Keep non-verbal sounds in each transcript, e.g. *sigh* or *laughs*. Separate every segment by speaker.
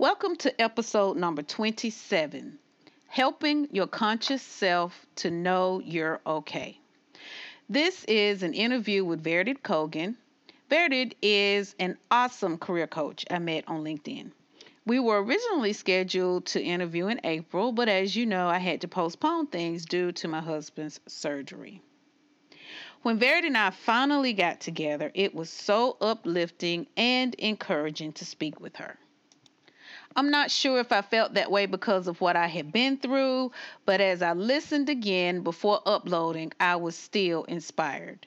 Speaker 1: Welcome to episode number 27 Helping Your Conscious Self to Know You're Okay. This is an interview with Vered Kogan. Vered is an awesome career coach I met on LinkedIn. We were originally scheduled to interview in April, but as you know, I had to postpone things due to my husband's surgery. When Verity and I finally got together, it was so uplifting and encouraging to speak with her. I'm not sure if I felt that way because of what I had been through, but as I listened again before uploading, I was still inspired.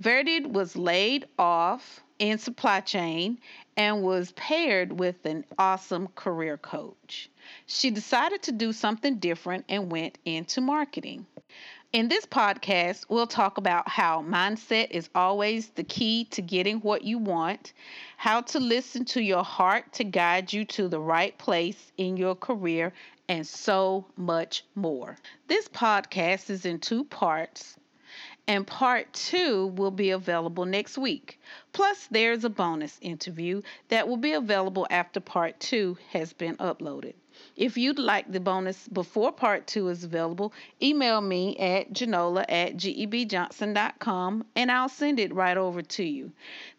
Speaker 1: Verity was laid off in supply chain and was paired with an awesome career coach. She decided to do something different and went into marketing. In this podcast, we'll talk about how mindset is always the key to getting what you want, how to listen to your heart to guide you to the right place in your career, and so much more. This podcast is in two parts, and part two will be available next week. Plus, there's a bonus interview that will be available after part two has been uploaded. If you'd like the bonus before part two is available, email me at genola at gebjohnson.com and I'll send it right over to you.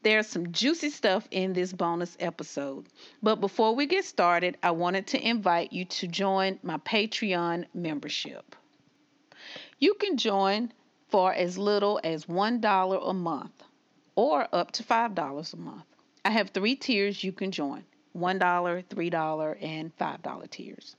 Speaker 1: There's some juicy stuff in this bonus episode. But before we get started, I wanted to invite you to join my Patreon membership. You can join for as little as $1 a month or up to $5 a month. I have three tiers you can join. $1, $3, and $5 tiers.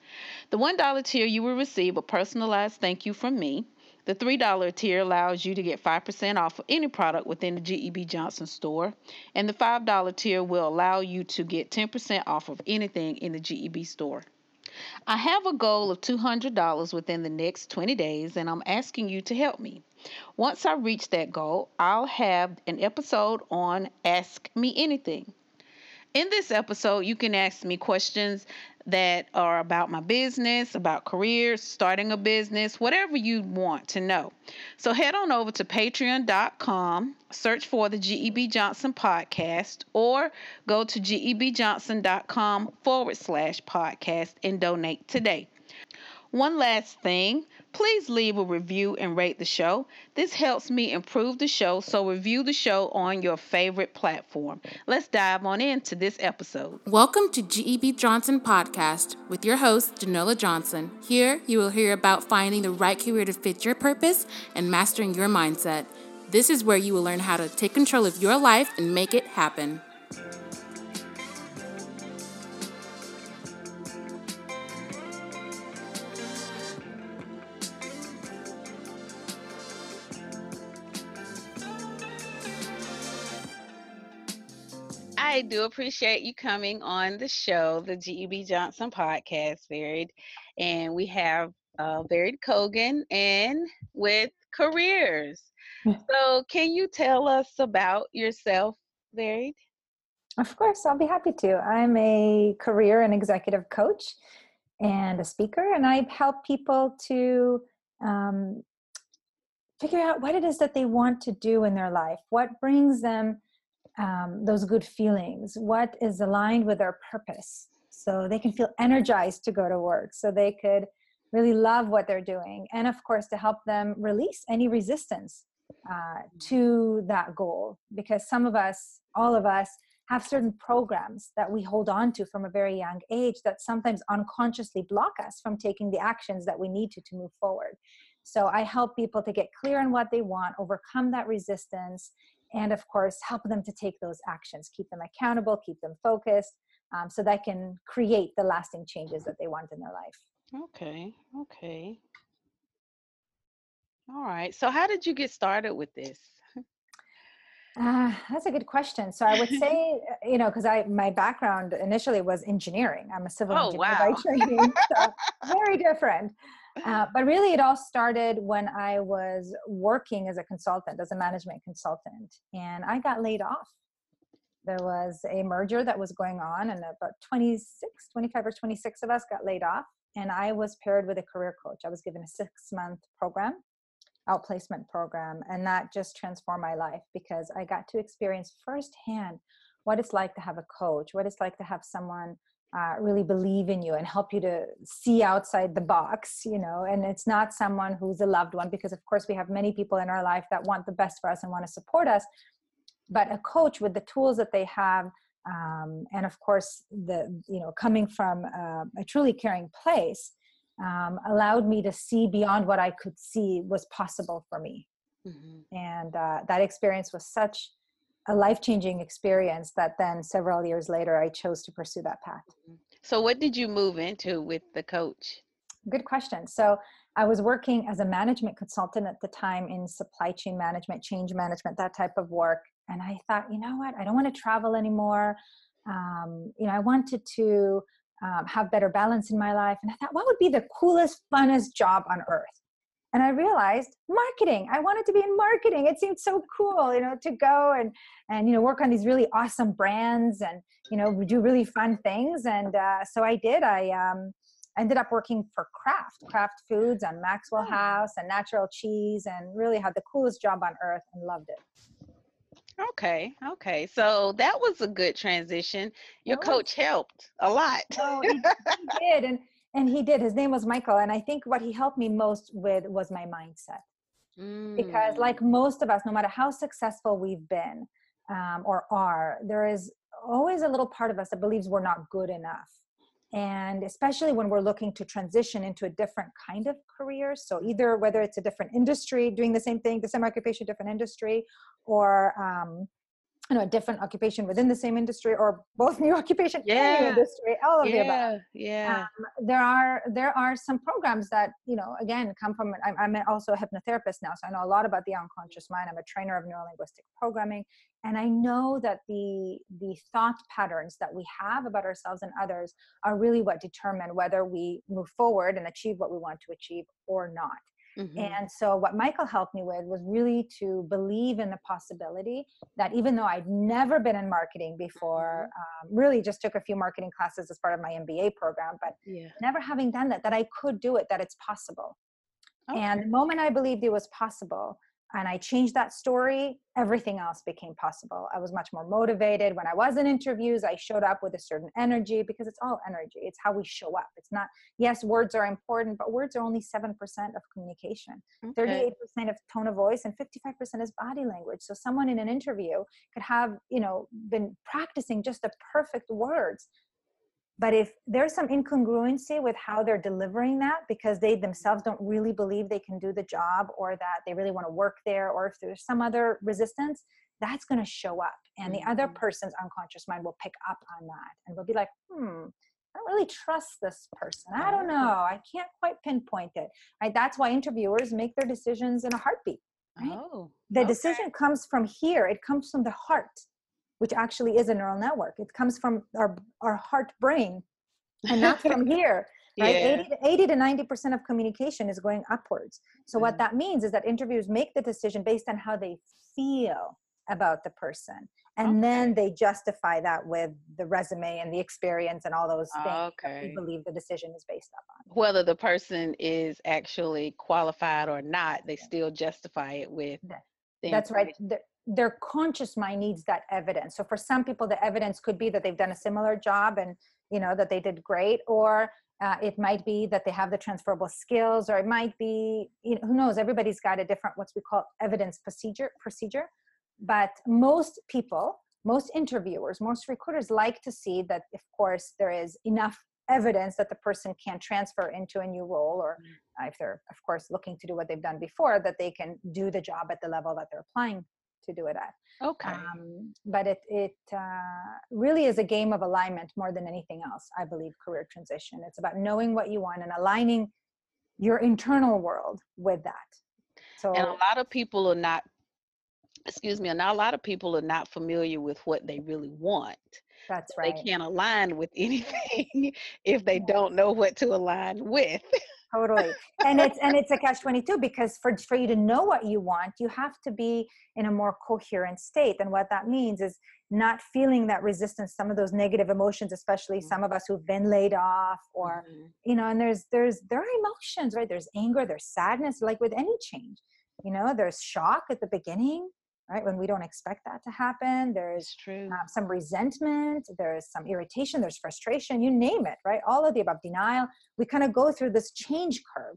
Speaker 1: The $1 tier, you will receive a personalized thank you from me. The $3 tier allows you to get 5% off of any product within the GEB Johnson store. And the $5 tier will allow you to get 10% off of anything in the GEB store. I have a goal of $200 within the next 20 days, and I'm asking you to help me. Once I reach that goal, I'll have an episode on Ask Me Anything. In this episode, you can ask me questions that are about my business, about careers, starting a business, whatever you want to know. So head on over to patreon.com, search for the GEB Johnson podcast, or go to gebjohnson.com forward slash podcast and donate today. One last thing please leave a review and rate the show. This helps me improve the show, so review the show on your favorite platform. Let's dive on into this episode.
Speaker 2: Welcome to GEB Johnson Podcast with your host, Genola Johnson. Here, you will hear about finding the right career to fit your purpose and mastering your mindset. This is where you will learn how to take control of your life and make it happen.
Speaker 1: I do appreciate you coming on the show, the GEB Johnson podcast, Vered. And we have uh, Vered Kogan and with careers. *laughs* so, can you tell us about yourself, Vered?
Speaker 3: Of course, I'll be happy to. I'm a career and executive coach and a speaker, and I help people to um, figure out what it is that they want to do in their life, what brings them um, those good feelings, what is aligned with their purpose, so they can feel energized to go to work, so they could really love what they're doing, and of course, to help them release any resistance uh, to that goal. Because some of us, all of us, have certain programs that we hold on to from a very young age that sometimes unconsciously block us from taking the actions that we need to to move forward. So I help people to get clear on what they want, overcome that resistance, and of course help them to take those actions keep them accountable keep them focused um, so that can create the lasting changes that they want in their life
Speaker 1: okay okay all right so how did you get started with this
Speaker 3: uh, that's a good question. So I would *laughs* say, you know, because I my background initially was engineering. I'm a civil
Speaker 1: oh,
Speaker 3: engineer
Speaker 1: wow.
Speaker 3: by *laughs* training, so very different. Uh, but really, it all started when I was working as a consultant, as a management consultant, and I got laid off. There was a merger that was going on, and about 26, 25 or 26 of us got laid off. And I was paired with a career coach. I was given a six month program, outplacement program, and that just transformed my life because I got to experience firsthand what it's like to have a coach, what it's like to have someone uh, really believe in you and help you to see outside the box you know and it's not someone who's a loved one because of course we have many people in our life that want the best for us and want to support us but a coach with the tools that they have um, and of course the you know coming from uh, a truly caring place um, allowed me to see beyond what i could see was possible for me mm-hmm. and uh, that experience was such a life changing experience that then several years later I chose to pursue that path. Mm-hmm.
Speaker 1: So, what did you move into with the coach?
Speaker 3: Good question. So, I was working as a management consultant at the time in supply chain management, change management, that type of work. And I thought, you know what? I don't want to travel anymore. Um, you know, I wanted to um, have better balance in my life. And I thought, what would be the coolest, funnest job on earth? And i realized marketing i wanted to be in marketing it seemed so cool you know to go and and you know work on these really awesome brands and you know do really fun things and uh, so i did i um, ended up working for kraft kraft foods and maxwell oh. house and natural cheese and really had the coolest job on earth and loved it
Speaker 1: Okay, okay. So that was a good transition. Your coach helped a lot.
Speaker 3: oh, he, *laughs* he did. And and he did. His name was michael. And i think what he helped me most with was my mindset. Mm. because like most of us no matter how successful we've been um, or are there is always a little part of us that believes we're not good enough. And especially when we're looking to transition into a different kind of career. So either whether it's a different industry doing the same thing the same occupation different industry or um, you know a different occupation within the same industry or both new *laughs* occupation yeah. industry all of
Speaker 1: yeah.
Speaker 3: the above
Speaker 1: yeah
Speaker 3: um, there are there are some programs that you know again come from I'm, I'm also a hypnotherapist now so i know a lot about the unconscious mind i'm a trainer of neurolinguistic programming and i know that the the thought patterns that we have about ourselves and others are really what determine whether we move forward and achieve what we want to achieve or not Mm-hmm. And so, what Michael helped me with was really to believe in the possibility that even though I'd never been in marketing before, mm-hmm. um, really just took a few marketing classes as part of my MBA program, but yeah. never having done that, that I could do it, that it's possible. Okay. And the moment I believed it was possible, and I changed that story, everything else became possible. I was much more motivated. When I was in interviews, I showed up with a certain energy because it's all energy. It's how we show up. It's not, yes, words are important, but words are only 7% of communication. Okay. 38% of tone of voice and 55% is body language. So someone in an interview could have, you know, been practicing just the perfect words, but if there's some incongruency with how they're delivering that because they themselves don't really believe they can do the job or that they really want to work there, or if there's some other resistance, that's going to show up. And the other mm-hmm. person's unconscious mind will pick up on that and will be like, hmm, I don't really trust this person. I don't know. I can't quite pinpoint it. Right? That's why interviewers make their decisions in a heartbeat. Right? Oh, the okay. decision comes from here. It comes from the heart which actually is a neural network. It comes from our, our heart brain and not *laughs* from here. Right? Yeah. 80, to, 90% of communication is going upwards. So, mm what that means is that interviewers make the decision based on how they feel about the person. And okay. then they justify that with the resume and the experience and all those things okay. we believe the decision is based upon.
Speaker 1: Whether the person is actually qualified or not, they still justify it with.
Speaker 3: That's right their conscious mind needs that evidence. So for some people the evidence could be that they've done a similar job and you know that they did great or uh, it might be that they have the transferable skills or it might be you know, who knows? Everybody's got a different what's we call evidence procedure procedure. But most people most interviewers most recruiters like to see that of course there is enough evidence that the person can transfer into a new role or mm. if they're of course looking to do what they've done before that they can do the job at the level that they're applying to do it at.
Speaker 1: Okay. Um,
Speaker 3: but it it uh, really is a game of alignment more than anything else. I believe career transition. It's about knowing what you want and aligning your internal world with that.
Speaker 1: So and a lot of people are not. Excuse me. And not a lot of people are not familiar with what they really want.
Speaker 3: That's right.
Speaker 1: They can't align with *laughs* anything if they don't know what to align with
Speaker 3: totally and it's and it's a catch 22 because for for you to know what you want you have to be in a more coherent state and what that means is not feeling that resistance some of those negative emotions especially mm-hmm. some of us who've been laid off or mm-hmm. you know and there's there's there are emotions right there's anger there's sadness like with any change you know there's shock at the beginning right? When we don't expect that to happen, there's
Speaker 1: true.
Speaker 3: Uh, some resentment, there's some irritation, there's frustration, you name it, right? All of the above, denial. We kind of go through this change curve.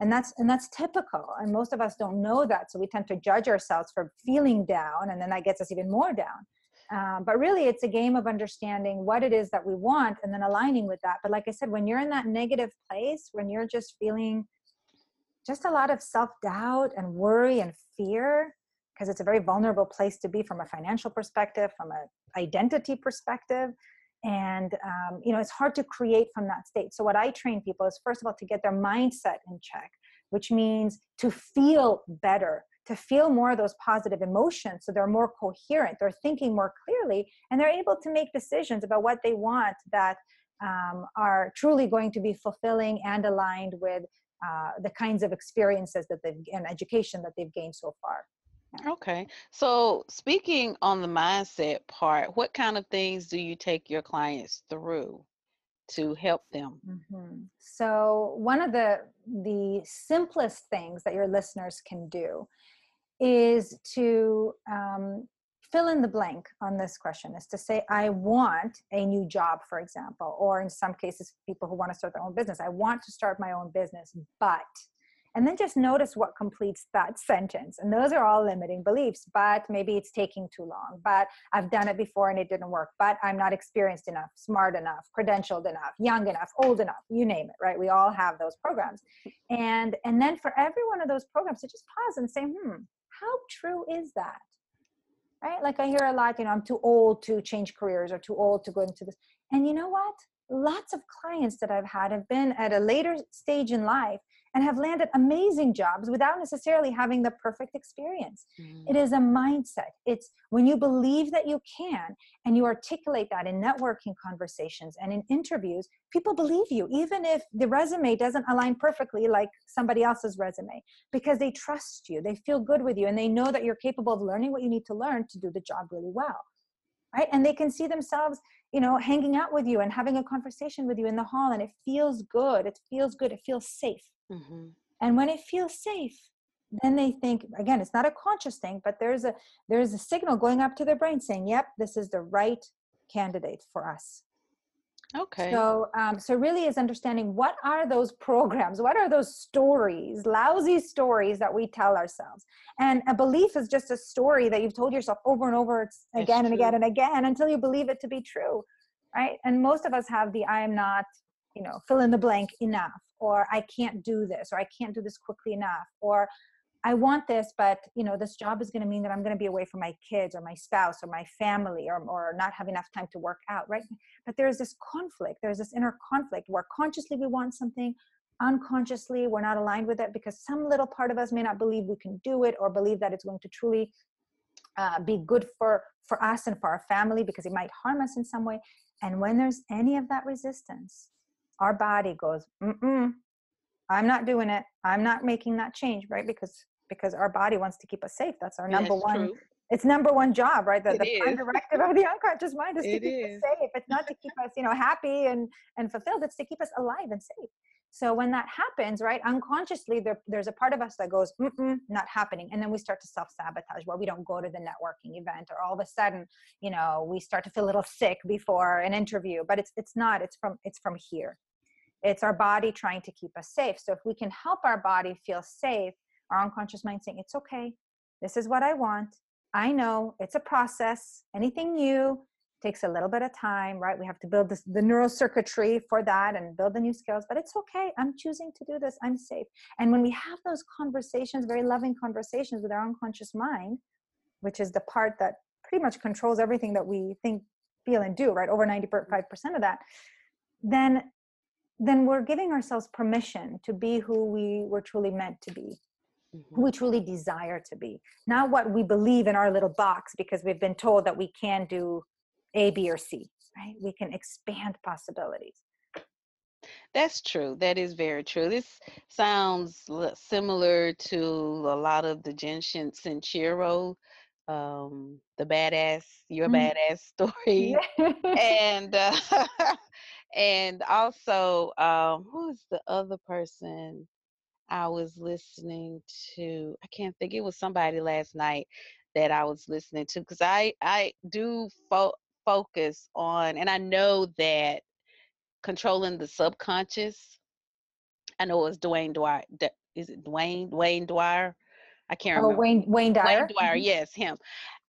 Speaker 3: And that's and that's typical. And most of us don't know that. So we tend to judge ourselves for feeling down, and then that gets us even more down. Um, but really, it's a game of understanding what it is that we want and then aligning with that. But like I said, when you're in that negative place, when you're just feeling just a lot of self doubt and worry and fear, because it's a very vulnerable place to be from a financial perspective, from an identity perspective. And, um, you know, it's hard to create from that state. So, what I train people is first of all to get their mindset in check, which means to feel better, to feel more of those positive emotions. So they're more coherent, they're thinking more clearly, and they're able to make decisions about what they want that um, are truly going to be fulfilling and aligned with uh, the kinds of experiences that they've and education that they've gained so far.
Speaker 1: Okay. So, speaking on the mindset part, what kind of things do you take your clients through to help them?
Speaker 3: Mm-hmm. So, one of the the simplest things that your listeners can do is to um, fill in the blank on this question is to say i want a new job for example or in some cases people who want to start their own business i want to start my own business but and then just notice what completes that sentence and those are all limiting beliefs but maybe it's taking too long but i've done it before and it didn't work but i'm not experienced enough smart enough credentialed enough young enough old enough you name it right we all have those programs and and then for every one of those programs to just pause and say hmm how true is that right? Like I hear a lot, you know, I'm too old to change careers or too old to go into this. And you know what? Lots of clients that I've had have been at a later stage in life and have landed amazing jobs without necessarily having the perfect experience. Mm. It is a mindset. It's when you believe that you can and you articulate that in networking conversations and in interviews, people believe you, even if the resume doesn't align perfectly like somebody else's resume, because they trust you, they feel good with you, and they know that you're capable of learning what you need to learn to do the job really well. Right? And they can see themselves you know hanging out with you and having a conversation with you in the hall and it feels good it feels good it feels safe Mm-hmm. And when it feels safe, then they think again it's not a conscious thing but there's a there's a signal going up to their brain saying yep this is the right candidate for us
Speaker 1: okay.
Speaker 3: So um, so really is understanding what are those programs what are those stories lousy stories that we tell ourselves? And a belief is just a story that you've told yourself over and over again and again and again until you believe it to be true right? And most of us have the i am not you know fill in the blank enough or i can't do this or i can't do this quickly enough or i want this but you know this job is going to mean that i'm going to be away from my kids or my spouse or my family or, or not have enough time to work out right? But there's this conflict there's this inner conflict where consciously we want something unconsciously we're not aligned with it because some little part of us may not believe we can do it or believe that it's going to truly uh, be good for for us and for our family because it might harm us in some way. And when there's any of that resistance our body goes, Mm-mm, I'm not doing it. I'm not making that change, right? Because because our body wants to keep us safe. That's our number That's one. True. It's number one job, right? The, the prime directive of the unconscious mind is to it keep is. us safe. It's not to keep us, you know, happy and and fulfilled. It's to keep us alive and safe. So when that happens, right, unconsciously, there, there's a part of us that goes, not happening. And then we start to self sabotage where we don't go to the networking event or all of a sudden, you know, we start to feel a little sick before an interview, but it's, it's not, it's from, it's from here. It's our body trying to keep us safe. So if we can help our body feel safe, our unconscious mind saying, it's okay. This is what I want. I know it's a process. Anything new takes a little bit of time, right? We have to build this, the neural circuitry for that and build the new skills, but it's okay. I'm choosing to do this. I'm safe. And when we have those conversations, very loving conversations with our unconscious mind, which is the part that pretty much controls everything that we think, feel, and do, right? Over 95% mm-hmm. of that, then then we're giving ourselves permission to be who we were truly meant to be mm-hmm. who we truly desire to be. Not what we believe in our little box because we've been told that we can do a b or c right? We can expand possibilities.
Speaker 1: That's true. That is very true. This sounds similar to a lot of the Jen Sincero um the badass your mm-hmm. badass *laughs* story. *laughs* And uh, *laughs* and also um who's the other person I was listening to I can't think it was somebody last night that I was listening to because I I do fo- focus on, and I know that controlling the subconscious. I know it was Dwayne Dwyer. Is it Dwayne Dwayne Dwyer? I can't
Speaker 3: oh,
Speaker 1: remember.
Speaker 3: Wayne Wayne Dyer.
Speaker 1: Wayne Dwyer,
Speaker 3: Mhm.
Speaker 1: yes, him.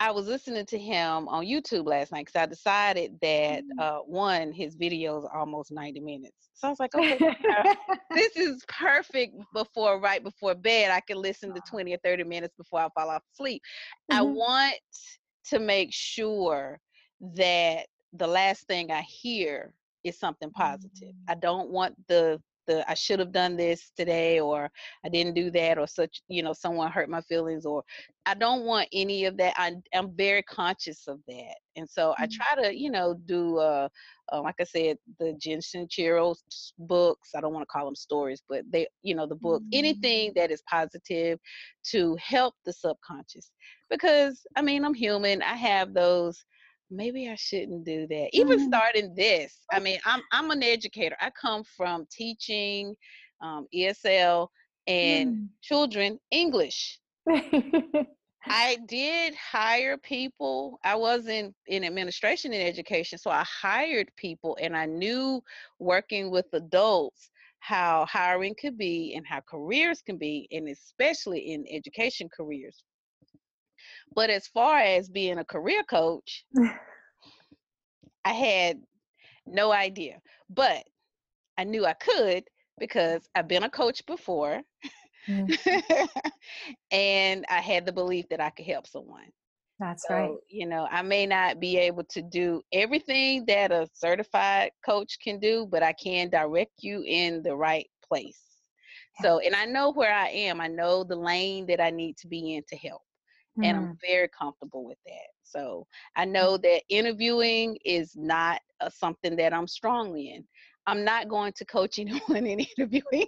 Speaker 1: I was listening to him on YouTube last night because I decided that
Speaker 3: Mm.
Speaker 1: uh, one, his videos are almost 90 minutes. So I was like, okay, *laughs* this is perfect before right before bed. I can listen to 20 or 30 minutes before I fall off asleep. I
Speaker 3: Mhm.
Speaker 1: want to make sure that the last thing I hear is something positive. I don't want the the I should have done this today or I didn't do that or such, you know, someone hurt my feelings or I don't want any of that. I I'm very conscious of that. And so I
Speaker 3: Mhm.
Speaker 1: try to, you know, do uh, uh like I said, the Jen Sincero s- books. I don't want to call them stories, but they, you know, the books, anything that is positive to help the subconscious. Because I mean, I'm human. I have those maybe I shouldn't do that. Even
Speaker 3: Mhm.
Speaker 1: starting this, I mean, I'm I'm an educator. I come from teaching um, ESL and children English. *laughs* I did hire people. I was in in administration and education, so I hired people, and I knew working with adults how hiring could be and how careers can be, and especially in education careers. But as far as being a career coach, I had no idea. But I knew I could because I've been a coach before
Speaker 3: Mm, *laughs*
Speaker 1: and I had the belief that I could help someone.
Speaker 3: That's
Speaker 1: So,
Speaker 3: right.
Speaker 1: you know, I may not be able to do everything that a certified coach can do, but I can direct you in the right place. So, and I know where I am. I know the lane that I need to be in to help and
Speaker 3: Mm,
Speaker 1: I'm very comfortable with that. So I know that interviewing is not uh, something that I'm strong in. I'm not going to coach anyone *laughs* in interviewing.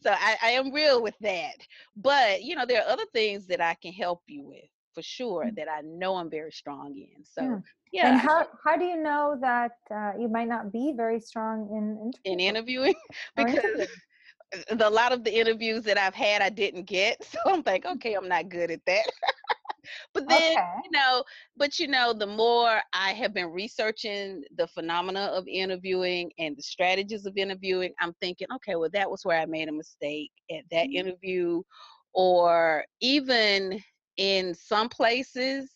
Speaker 1: so I, I am real with that. But you know, there are other things that I can help you with for sure
Speaker 3: Mm.
Speaker 1: that I know I'm very strong in. So
Speaker 3: Yeah.
Speaker 1: yeah,
Speaker 3: and how how do you know that uh, you might not be very strong in
Speaker 1: in
Speaker 3: interviewing
Speaker 1: interviewing *laughs* because
Speaker 3: interviewing?
Speaker 1: The, a lot of the interviews that I've had I didn't get. *laughs* So I'm like, okay, I'm not good at that. *laughs* but then
Speaker 3: Okay.
Speaker 1: you know, but you know, the more I have been researching the phenomena of interviewing and the strategies of interviewing, I'm thinking, okay, well, that was where I made a mistake at that
Speaker 3: Mhm.
Speaker 1: interview, or even in some places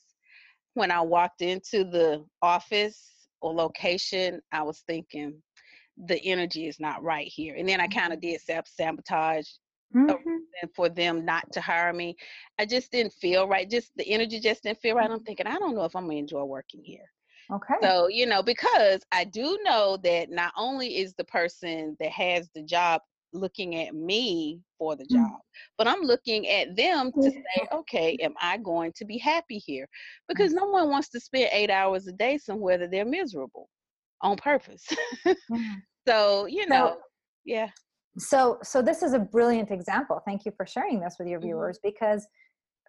Speaker 1: when I walked into the office or location, I was thinking the energy is not right here. And then I kind of did self sabotage
Speaker 3: Mhm.
Speaker 1: for them not to hire me. I just didn't feel right. Just the energy just didn't feel right. I'm thinking, I don't know if I'm gonna enjoy working here.
Speaker 3: Okay.
Speaker 1: So, you know, because I do know that not only is the person that has the job looking at me for the
Speaker 3: Mm.
Speaker 1: job, but I'm looking at them to say, okay, am I going to be happy here? Because no one wants to spend eight hours a day somewhere that they're miserable on purpose.
Speaker 3: Mhm. *laughs*
Speaker 1: so, you
Speaker 3: So-
Speaker 1: know, yeah.
Speaker 3: so so this is a brilliant example thank you for sharing this with your
Speaker 1: Mhm.
Speaker 3: viewers because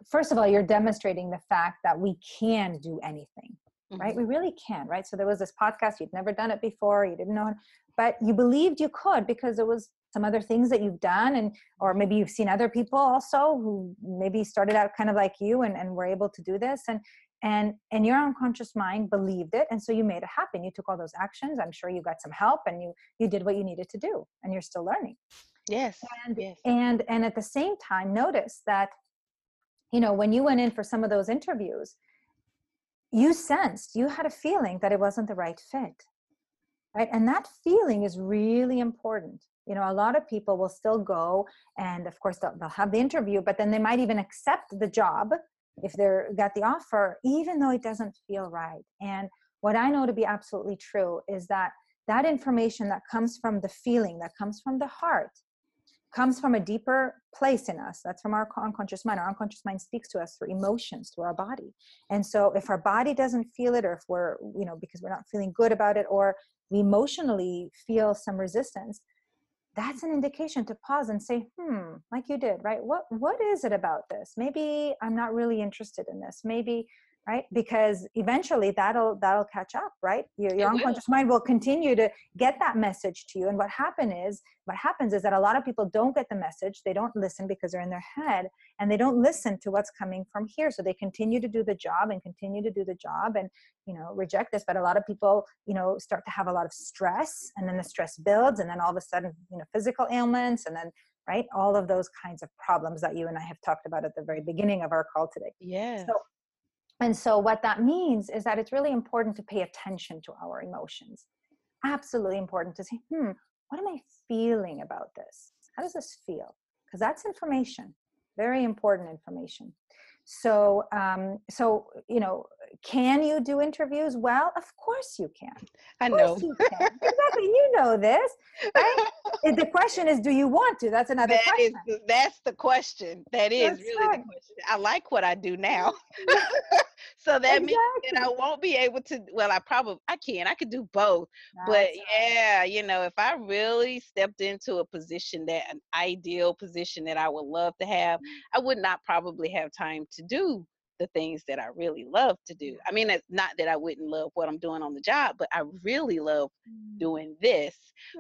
Speaker 3: first of all you're demonstrating the fact that we can do anything right
Speaker 1: mhm.
Speaker 3: we really can right so there was this podcast you'd never done it before you didn't know but you believed you could because there was some other things that you've done and or maybe you've seen other people also who maybe started out kind of like you and, and were able to do this and and and your unconscious mind believed it and so you made it happen you took all those actions i'm sure you got some help and you you did what you needed to do and you're still learning
Speaker 1: Yes.
Speaker 3: and
Speaker 1: yes.
Speaker 3: and and at the same time notice that you know when you went in for some of those interviews you sensed you had a feeling that it wasn't the right fit right and that feeling is really important you know a lot of people will still go and of course they'll, they'll have the interview but then they might even accept the job if they're got the offer even though it doesn't feel right. And what i know to be absolutely true is that that information that comes from the feeling that comes from the heart comes from a deeper place in us. That's from our unconscious mind. Our unconscious mind speaks to us through emotions through our body. And so if our body doesn't feel it or if we're you know because we're not feeling good about it or we emotionally feel some resistance that's an indication to pause and say hmm like you did right? What what is it about this? Maybe i'm not really interested in this. Maybe right because eventually that'll that'll catch up right your, your
Speaker 1: It will.
Speaker 3: unconscious mind will continue to get that message to you and what happen is what happens is that a lot of people don't get the message they don't listen because they're in their head and they don't listen to what's coming from here so they continue to do the job and continue to do the job and you know reject this but a lot of people you know start to have a lot of stress and then the stress builds and then all of a sudden you know physical ailments and then right all of those kinds of problems that you and i have talked about at the very beginning of our call today
Speaker 1: Yes.
Speaker 3: so and so what that means is that it's really important to pay attention to our emotions. Absolutely important to say hmm what am i feeling about this? How does this feel? Because that's information very important information. So um so you know can you do interviews? Well of course you can.
Speaker 1: I know.
Speaker 3: you can. Exactly you know this right? The question is do you want to? That's another
Speaker 1: That
Speaker 3: question.
Speaker 1: is the- that's the question. That is
Speaker 3: That's
Speaker 1: really
Speaker 3: right.
Speaker 1: the question. I like what I do now. *laughs* so that means that I won't be able to well I probably I can. I could do both. but yeah, you know, if I really stepped into a position that an ideal position that I would love to have, I would not probably have time to do the things that I really love to do. I mean, it's not that I wouldn't love what I'm doing on the job, but I really love doing this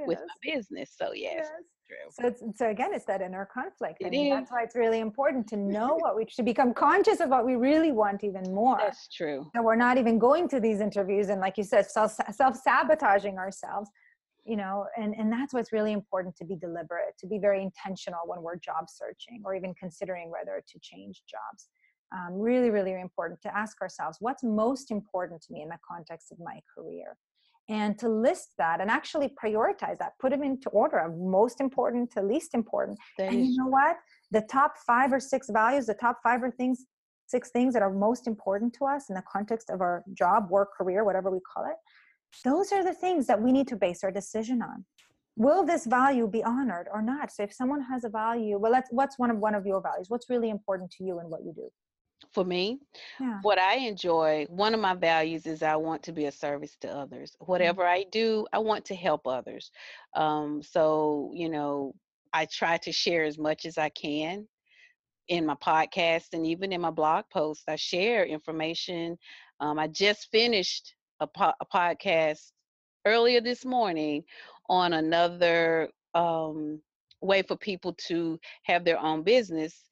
Speaker 1: with my business. So yes,
Speaker 3: yes.
Speaker 1: True.
Speaker 3: So, it's, so again, it's that inner conflict,
Speaker 1: It
Speaker 3: and that's why it's really important to know what we to become conscious of what we really want even more.
Speaker 1: That's true.
Speaker 3: So we're not even going to these interviews, and like you said, self self sabotaging ourselves. You know, and and that's what's really important to be deliberate, to be very intentional when we're job searching or even considering whether to change jobs. Um, really, really important to ask ourselves what's most important to me in the context of my career and to list that and actually prioritize that put them into order of most important to least important. And you know what? The top five or six values the top five or things six things that are most important to us in the context of our job work career whatever we call it those are the things that we need to base our decision on. Will this value be honored or not? So if someone has a value well let's what's one of one of your values? What's really important to you and what you do
Speaker 1: for me.
Speaker 3: yeah
Speaker 1: what I enjoy, one of my values is I want to be a service to others. Whatever I do, I want to help others. Um, so, you know, I try to share as much as I can in my podcast and even in my blog posts. I share information. Um, I just finished a, po- a podcast earlier this morning on another um, way for people to have their own business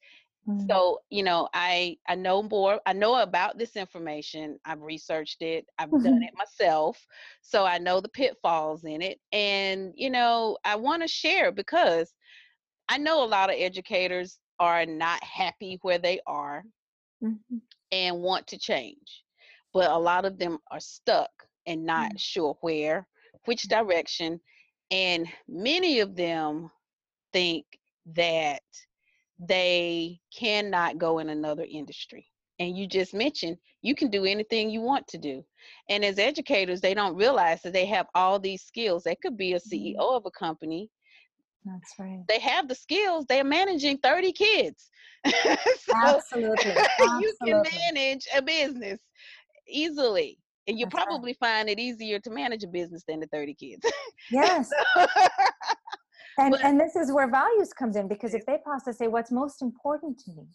Speaker 3: Mm.
Speaker 1: so you know i i know more i know about this information i've researched it i've done it myself so i know the pitfalls in it and you know i want to share because i know a lot of educators are not happy where they are
Speaker 3: Mhm.
Speaker 1: and want to change but a lot of them are stuck and not
Speaker 3: Mm.
Speaker 1: sure where which direction and many of them think that they cannot go in another industry. And you just mentioned you can do anything you want to do. And as educators, they don't realize that they have all these skills. They could be a CEO mm-hmm. of a company.
Speaker 3: that's right
Speaker 1: They have the skills. They're managing 30 kids. *laughs* so
Speaker 3: absolutely *laughs*
Speaker 1: you can manage a business easily. And you
Speaker 3: That's right.
Speaker 1: probably find it easier to manage a business than the 30 kids. *laughs*
Speaker 3: yes and
Speaker 1: But-
Speaker 3: and this is where values comes in because if they pause to say what's most important to me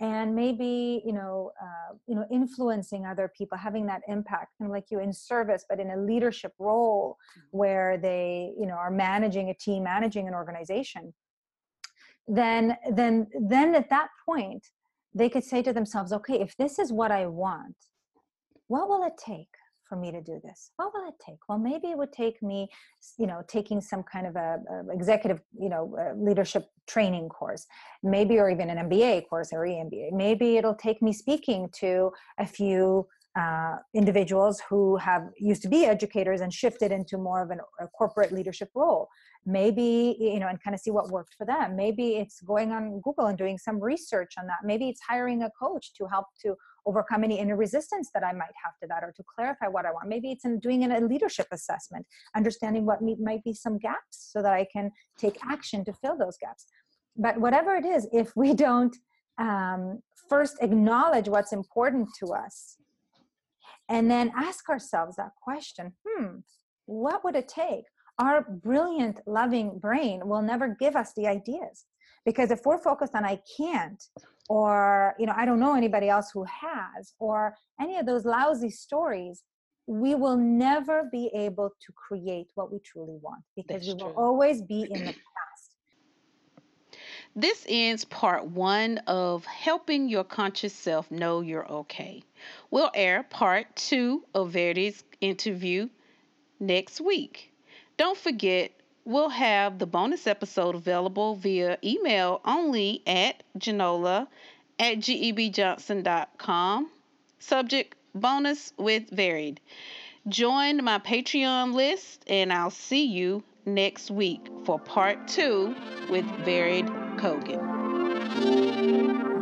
Speaker 3: and maybe you know uh, you know influencing other people having that impact kind of like you in service but in a leadership role where they you know are managing a team managing an organization then then then at that point they could say to themselves okay if this is what i want what will it take for me to do this? What will it take? Well maybe it would take me you know taking some kind of a, a executive you know uh leadership training course maybe or even an mba course or emba maybe it'll take me speaking to a few uh, individuals who have used to be educators and shifted into more of an, a corporate leadership role. Maybe you know and kind of see what worked for them. Maybe it's going on google and doing some research on that. Maybe it's hiring a coach to help to overcome any inner resistance that i might have to that or to clarify what i want. Maybe it's in doing a leadership assessment understanding what might be some gaps so that i can take action to fill those gaps. But whatever it is if we don't um, first acknowledge what's important to us and then ask ourselves that question hmm what would it take? Our brilliant loving brain will never give us the ideas because if we're focused on i can't or you know i don't know anybody else who has or any of those lousy stories we will never be able to create what we truly want because That's we will true. always be in the *clears throat* past
Speaker 1: this ends part one of helping your conscious self know you're okay. We'll air part two of Verity's interview next week. Don't forget, we'll have the bonus episode available via email only at Genola at gebjohnson.com. Subject bonus with Vered. Join my Patreon list, and I'll see you next week for part two with Vered Kogan.